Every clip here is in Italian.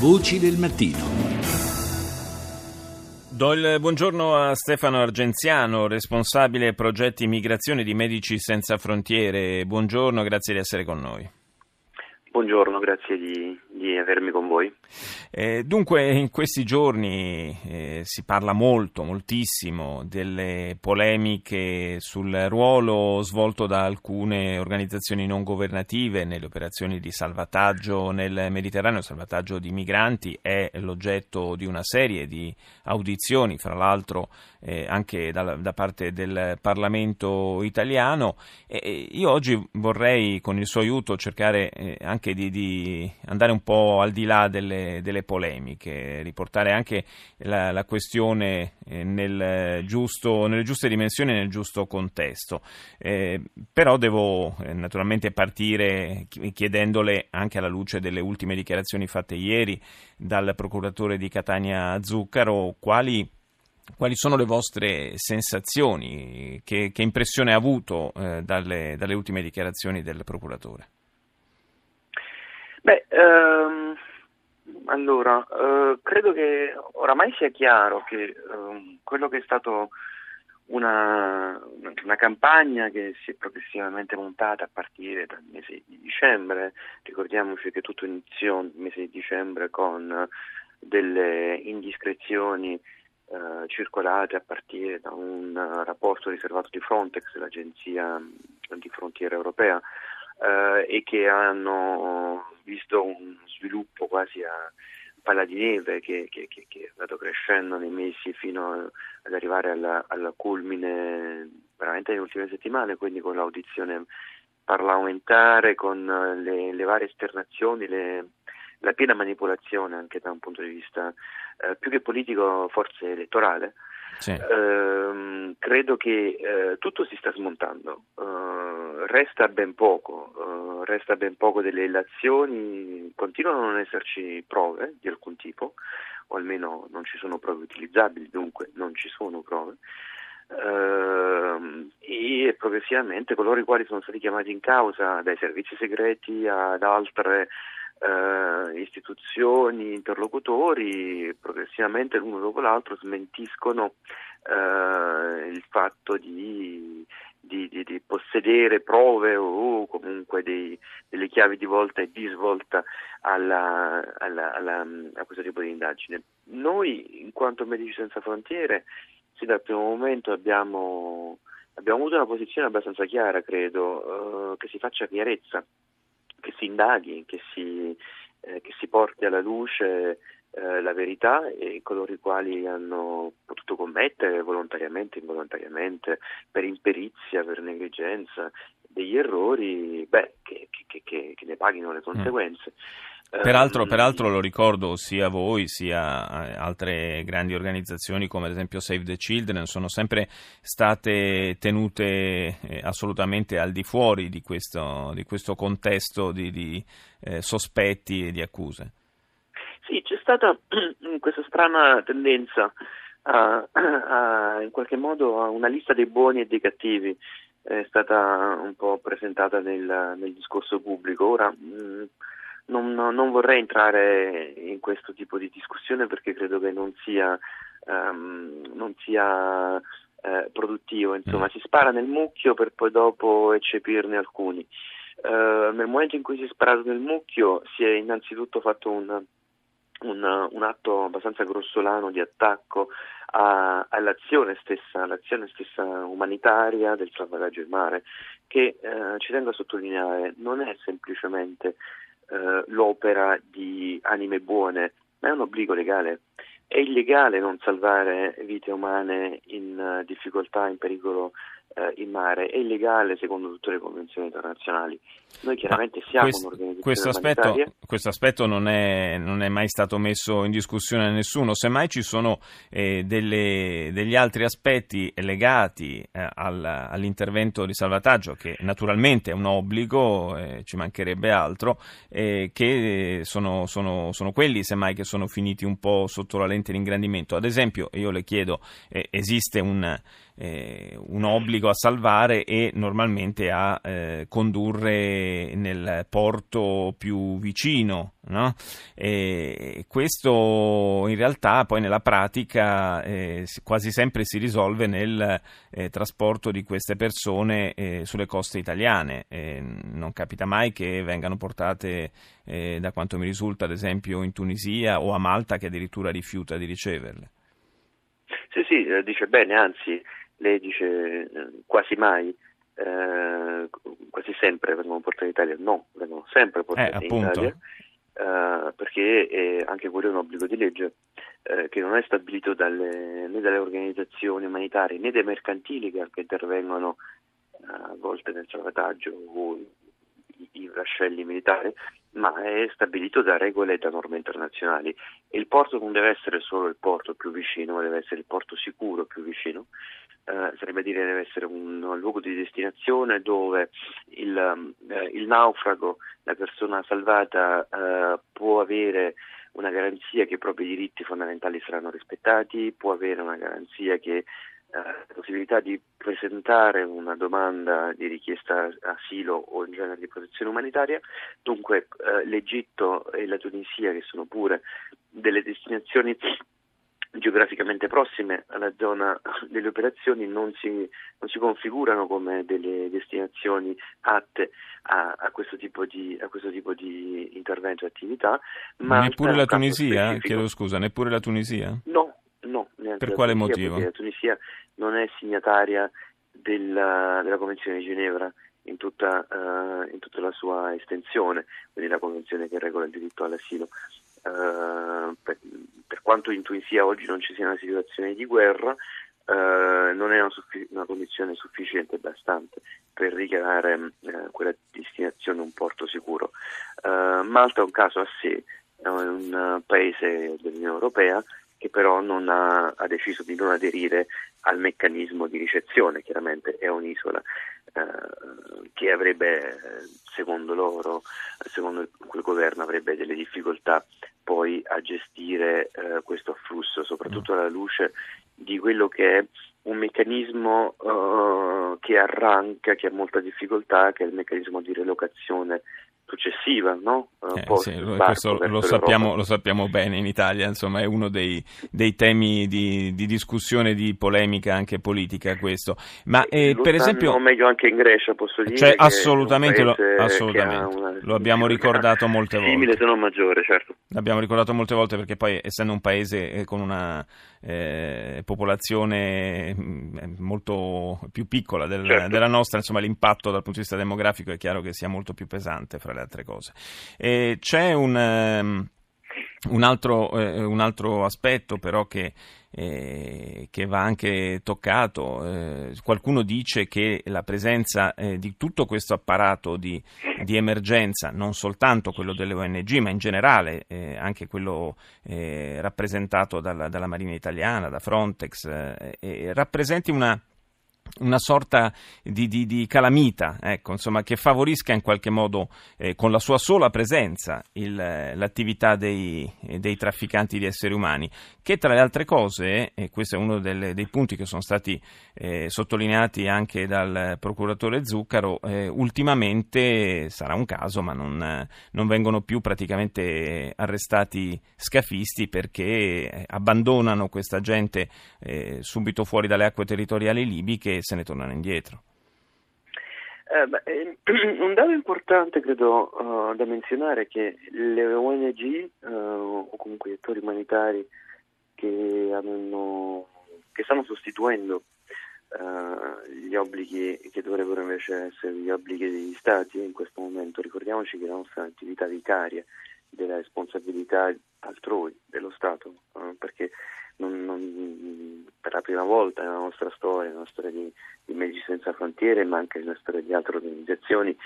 Voci del mattino. Do il buongiorno a Stefano Argenziano, responsabile progetti migrazione di Medici Senza Frontiere. Buongiorno, grazie di essere con noi. Buongiorno, grazie di, di avermi con voi. Eh, dunque, in questi giorni eh, si parla molto, moltissimo delle polemiche sul ruolo svolto da alcune organizzazioni non governative nelle operazioni di salvataggio nel Mediterraneo, salvataggio di migranti, è l'oggetto di una serie di audizioni, fra l'altro eh, anche da, da, parte del Parlamento italiano. E io oggi vorrei, con il suo aiuto, cercare eh, anche di, di andare un po' al di là delle, delle polemiche, riportare anche la, la questione eh, nel giusto, nelle giuste dimensioni e nel giusto contesto. Eh, però devo eh, naturalmente partire chiedendole, anche alla luce delle ultime dichiarazioni fatte ieri dal procuratore di Catania Zuccaro, quali quali sono le vostre sensazioni? Che, che impressione ha avuto eh, dalle, dalle, ultime dichiarazioni del procuratore? Beh, ehm, allora, eh, credo che oramai sia chiaro che eh, quello che è stato una, una, campagna che si è progressivamente montata a partire dal mese di dicembre, ricordiamoci che tutto iniziò nel mese di dicembre con delle indiscrezioni eh, circolate a partire da un rapporto riservato di Frontex, l'agenzia di frontiera europea, eh, e che hanno visto un sviluppo quasi a palla di neve che, che, che, che è andato crescendo nei mesi fino ad arrivare alla, alla culmine veramente nelle ultime settimane, quindi con l'audizione parlamentare, con le, le varie esternazioni, le, la piena manipolazione anche da un punto di vista eh, più che politico, forse elettorale. Sì. Eh, credo che eh, tutto si sta smontando, eh, resta ben poco, eh, resta ben poco delle relazioni, continuano a non esserci prove di alcun tipo, o almeno non ci sono prove utilizzabili, dunque non ci sono prove. Uh, e progressivamente coloro i quali sono stati chiamati in causa dai servizi segreti ad altre eh, istituzioni, interlocutori, progressivamente l'uno dopo l'altro smentiscono eh, il fatto di, di, di, di, possedere prove o comunque dei, delle chiavi di volta e di svolta alla, alla, alla, a questo tipo di indagine. Noi, in quanto Medici Senza Frontiere, sì, dal primo momento abbiamo, abbiamo avuto una posizione abbastanza chiara, credo, eh, che si faccia chiarezza si indaghi, che si, eh, che si porti alla luce eh, la verità e coloro i quali hanno potuto commettere volontariamente, involontariamente, per imperizia, per negligenza, degli errori, beh, che, che, che, che ne paghino le conseguenze. Mm. Peraltro, ehm, peraltro, lo ricordo sia voi sia eh, altre grandi organizzazioni come ad esempio Save the Children sono sempre state tenute eh, assolutamente al di fuori di questo, di questo contesto di, di eh, sospetti e di accuse. Sì, c'è stata questa strana tendenza a, a, in qualche modo a una lista dei buoni e dei cattivi è stata un po' presentata nel, nel discorso pubblico. Ora mh, non, non, vorrei entrare in questo tipo di discussione perché credo che non sia, um, non sia eh, produttivo. Insomma, mm. si spara nel mucchio per poi dopo eccepirne alcuni. Uh, nel momento in cui si è sparato nel mucchio si è innanzitutto fatto un, un, un atto abbastanza grossolano di attacco a, all'azione stessa, all'azione stessa umanitaria del salvataggio in mare, che eh, ci tengo a sottolineare non è semplicemente eh, l'opera di anime buone, ma è un obbligo legale. È illegale non salvare vite umane in uh, difficoltà, in pericolo uh, in mare, è illegale secondo tutte le convenzioni internazionali. Noi chiaramente siamo questo, un'organizzazione questo aspetto, questo aspetto non, è, non, è, mai stato messo in discussione da nessuno, semmai ci sono eh, delle, degli altri aspetti legati eh, al, all'intervento di salvataggio, che naturalmente è un obbligo, eh, ci mancherebbe altro, eh, che sono, sono, sono, quelli semmai che sono finiti un po' sotto la lente di ingrandimento. Ad esempio, io le chiedo, eh, esiste un eh, un obbligo a salvare e normalmente a eh, condurre nel porto più vicino. No? Questo in realtà poi nella pratica eh, quasi sempre si risolve nel eh, trasporto di queste persone eh, sulle coste italiane. non capita mai che vengano portate, da quanto mi risulta, ad esempio in Tunisia o a Malta che addirittura rifiuta di riceverle. Sì, sì, dice bene, anzi, lei dice eh, quasi mai. Eh, quasi sempre vengono portate in Italia, no, vengono sempre portate in Italia eh, perché anche quello è un obbligo di legge eh, che non è stabilito dalle, né dalle organizzazioni umanitarie né dai mercantili che anche intervengono eh, a volte nel salvataggio o i, i vascelli militari, ma è stabilito da regole e da norme internazionali. E il porto non deve essere solo il porto più vicino, ma deve essere il porto sicuro più vicino. Eh, sarebbe dire deve essere un, luogo di destinazione dove il, eh, il naufrago, la persona salvata eh, può avere una garanzia che i propri diritti fondamentali saranno rispettati, può avere una garanzia che la eh, possibilità di presentare una domanda di richiesta asilo o in genere di protezione umanitaria. Dunque eh, l'Egitto e la Tunisia, che sono pure delle destinazioni geograficamente prossime alla zona delle operazioni non si, non si configurano come delle destinazioni atte a, a, questo, tipo di, a questo tipo di intervento e attività. Ma neppure la Tunisia? Chiedo scusa, neppure la Tunisia? No, no. Per quale Tunisia, motivo? La Tunisia non è signataria della, della Convenzione di Ginevra in tutta, uh, in tutta, la sua estensione, quindi la Convenzione che regola il diritto all'asilo. Uh, per, quanto in Tunisia oggi non ci sia una situazione di guerra, uh, non è una, suffi- una, condizione sufficiente e bastante per richiamare quella destinazione un porto sicuro. Malta è un caso a sé, è un paese dell'Unione Europea che però ha, ha, deciso di non aderire al meccanismo di ricezione, chiaramente è un'isola eh, che avrebbe, secondo loro, secondo quel governo, avrebbe delle difficoltà poi a gestire eh, questo afflusso, soprattutto alla luce di quello che è un meccanismo uh, che arranca, che ha molta difficoltà, che è il meccanismo di relocazione successiva, no? Eh, sì, questo lo sappiamo, lo sappiamo, bene in Italia, insomma è uno dei, dei temi di, di, discussione, di polemica anche politica questo. Ma eh, per esempio... O meglio anche in Grecia, posso dire. Cioè, assolutamente, lo, assolutamente. lo abbiamo ricordato molte volte. Simile se non maggiore, certo. L'abbiamo ricordato molte volte perché poi essendo un paese eh, con una eh, popolazione mm, molto più piccola del, certo. della nostra, insomma l'impatto dal punto di vista demografico è chiaro che sia molto più pesante fra le altre cose. E c'è un... Um, un altro, eh, un altro, aspetto però che, eh, che va anche toccato, eh, qualcuno dice che la presenza di tutto questo apparato di, di, emergenza, non soltanto quello delle ONG, ma in generale anche quello rappresentato dalla, dalla, Marina Italiana, da Frontex, rappresenti una una sorta di, di, di calamita, ecco, insomma, che favorisca in qualche modo eh, con la sua sola presenza il, l'attività dei, dei, trafficanti di esseri umani, che tra le altre cose, e questo è uno delle, dei punti che sono stati eh, sottolineati anche dal procuratore Zuccaro, eh, ultimamente sarà un caso, ma non, non, vengono più praticamente arrestati scafisti perché abbandonano questa gente eh, subito fuori dalle acque territoriali libiche se ne tornano indietro. Eh, beh, eh, un dato importante credo uh, da menzionare è che le ONG uh, o comunque gli attori umanitari che, hanno, che stanno sostituendo uh, gli obblighi che dovrebbero invece essere gli obblighi degli Stati in questo momento, ricordiamoci che la nostra attività vicaria della responsabilità altrui dello Stato, perché non, non, per la prima volta nella nostra storia, nella storia di, di Medici Senza Frontiere, ma anche nella storia di altre organizzazioni,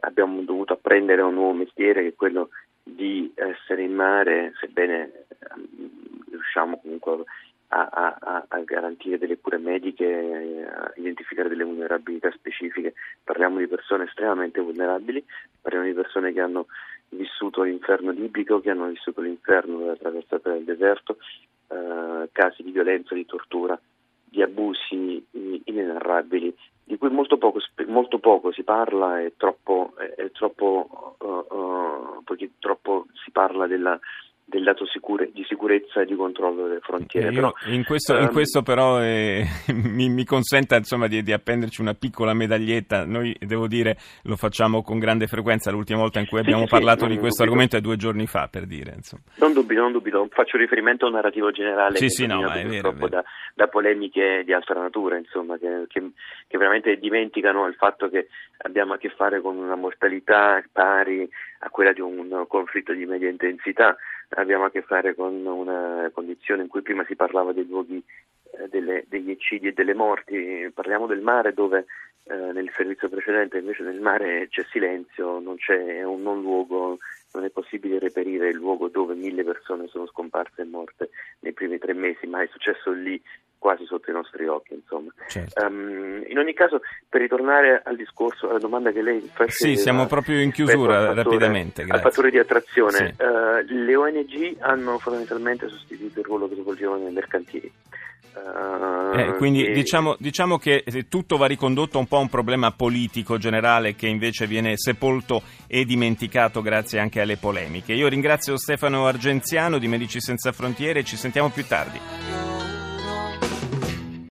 abbiamo dovuto apprendere un nuovo mestiere che è quello di essere in mare, sebbene um, riusciamo comunque a, a, a, garantire delle cure mediche, a identificare delle vulnerabilità specifiche. Parliamo di persone estremamente vulnerabili, parliamo di persone che hanno vissuto l'inferno libico, che hanno vissuto l'inferno della traversata del deserto, eh, casi di violenza, di tortura di abusi inenarrabili di cui molto poco, molto poco si parla e troppo, è troppo, uh, uh, troppo si parla della, del lato sicure, di sicurezza e di controllo delle frontiere. Però, in, questo, um, in, questo, però eh, mi, mi, consenta insomma, di, di, appenderci una piccola medaglietta. Noi devo dire lo facciamo con grande frequenza. L'ultima volta in cui abbiamo sì, parlato sì, di questo dubito. argomento è due giorni fa, per dire. Insomma. Non dubito, non dubito. Faccio riferimento a un narrativo generale sì, sì, no, è vero, è da, da, polemiche di altra natura, insomma, che, che, che veramente dimenticano il fatto che abbiamo a che fare con una mortalità pari a quella di un conflitto di media intensità abbiamo a che fare con una condizione in cui prima si parlava dei luoghi eh, delle, degli eccidi e delle morti, parliamo del mare dove eh, nel servizio precedente invece nel mare c'è silenzio, non c'è un non luogo, non è possibile reperire il luogo dove mille persone sono scomparse e morte nei primi tre mesi, ma è successo lì quasi sotto i nostri occhi. Insomma. Certo. Um, in ogni caso, per ritornare al discorso, alla domanda che lei faceva... Sì, siamo proprio in chiusura, fattore, rapidamente. Grazie. Al fattore di attrazione, sì. uh, le ONG hanno fondamentalmente sostituito il ruolo che svolgevano i mercantili. Uh, eh, quindi e... diciamo, diciamo, che tutto va ricondotto un po' a un problema politico generale che invece viene sepolto e dimenticato grazie anche alle polemiche. Io ringrazio Stefano Argenziano di Medici Senza Frontiere e ci sentiamo più tardi.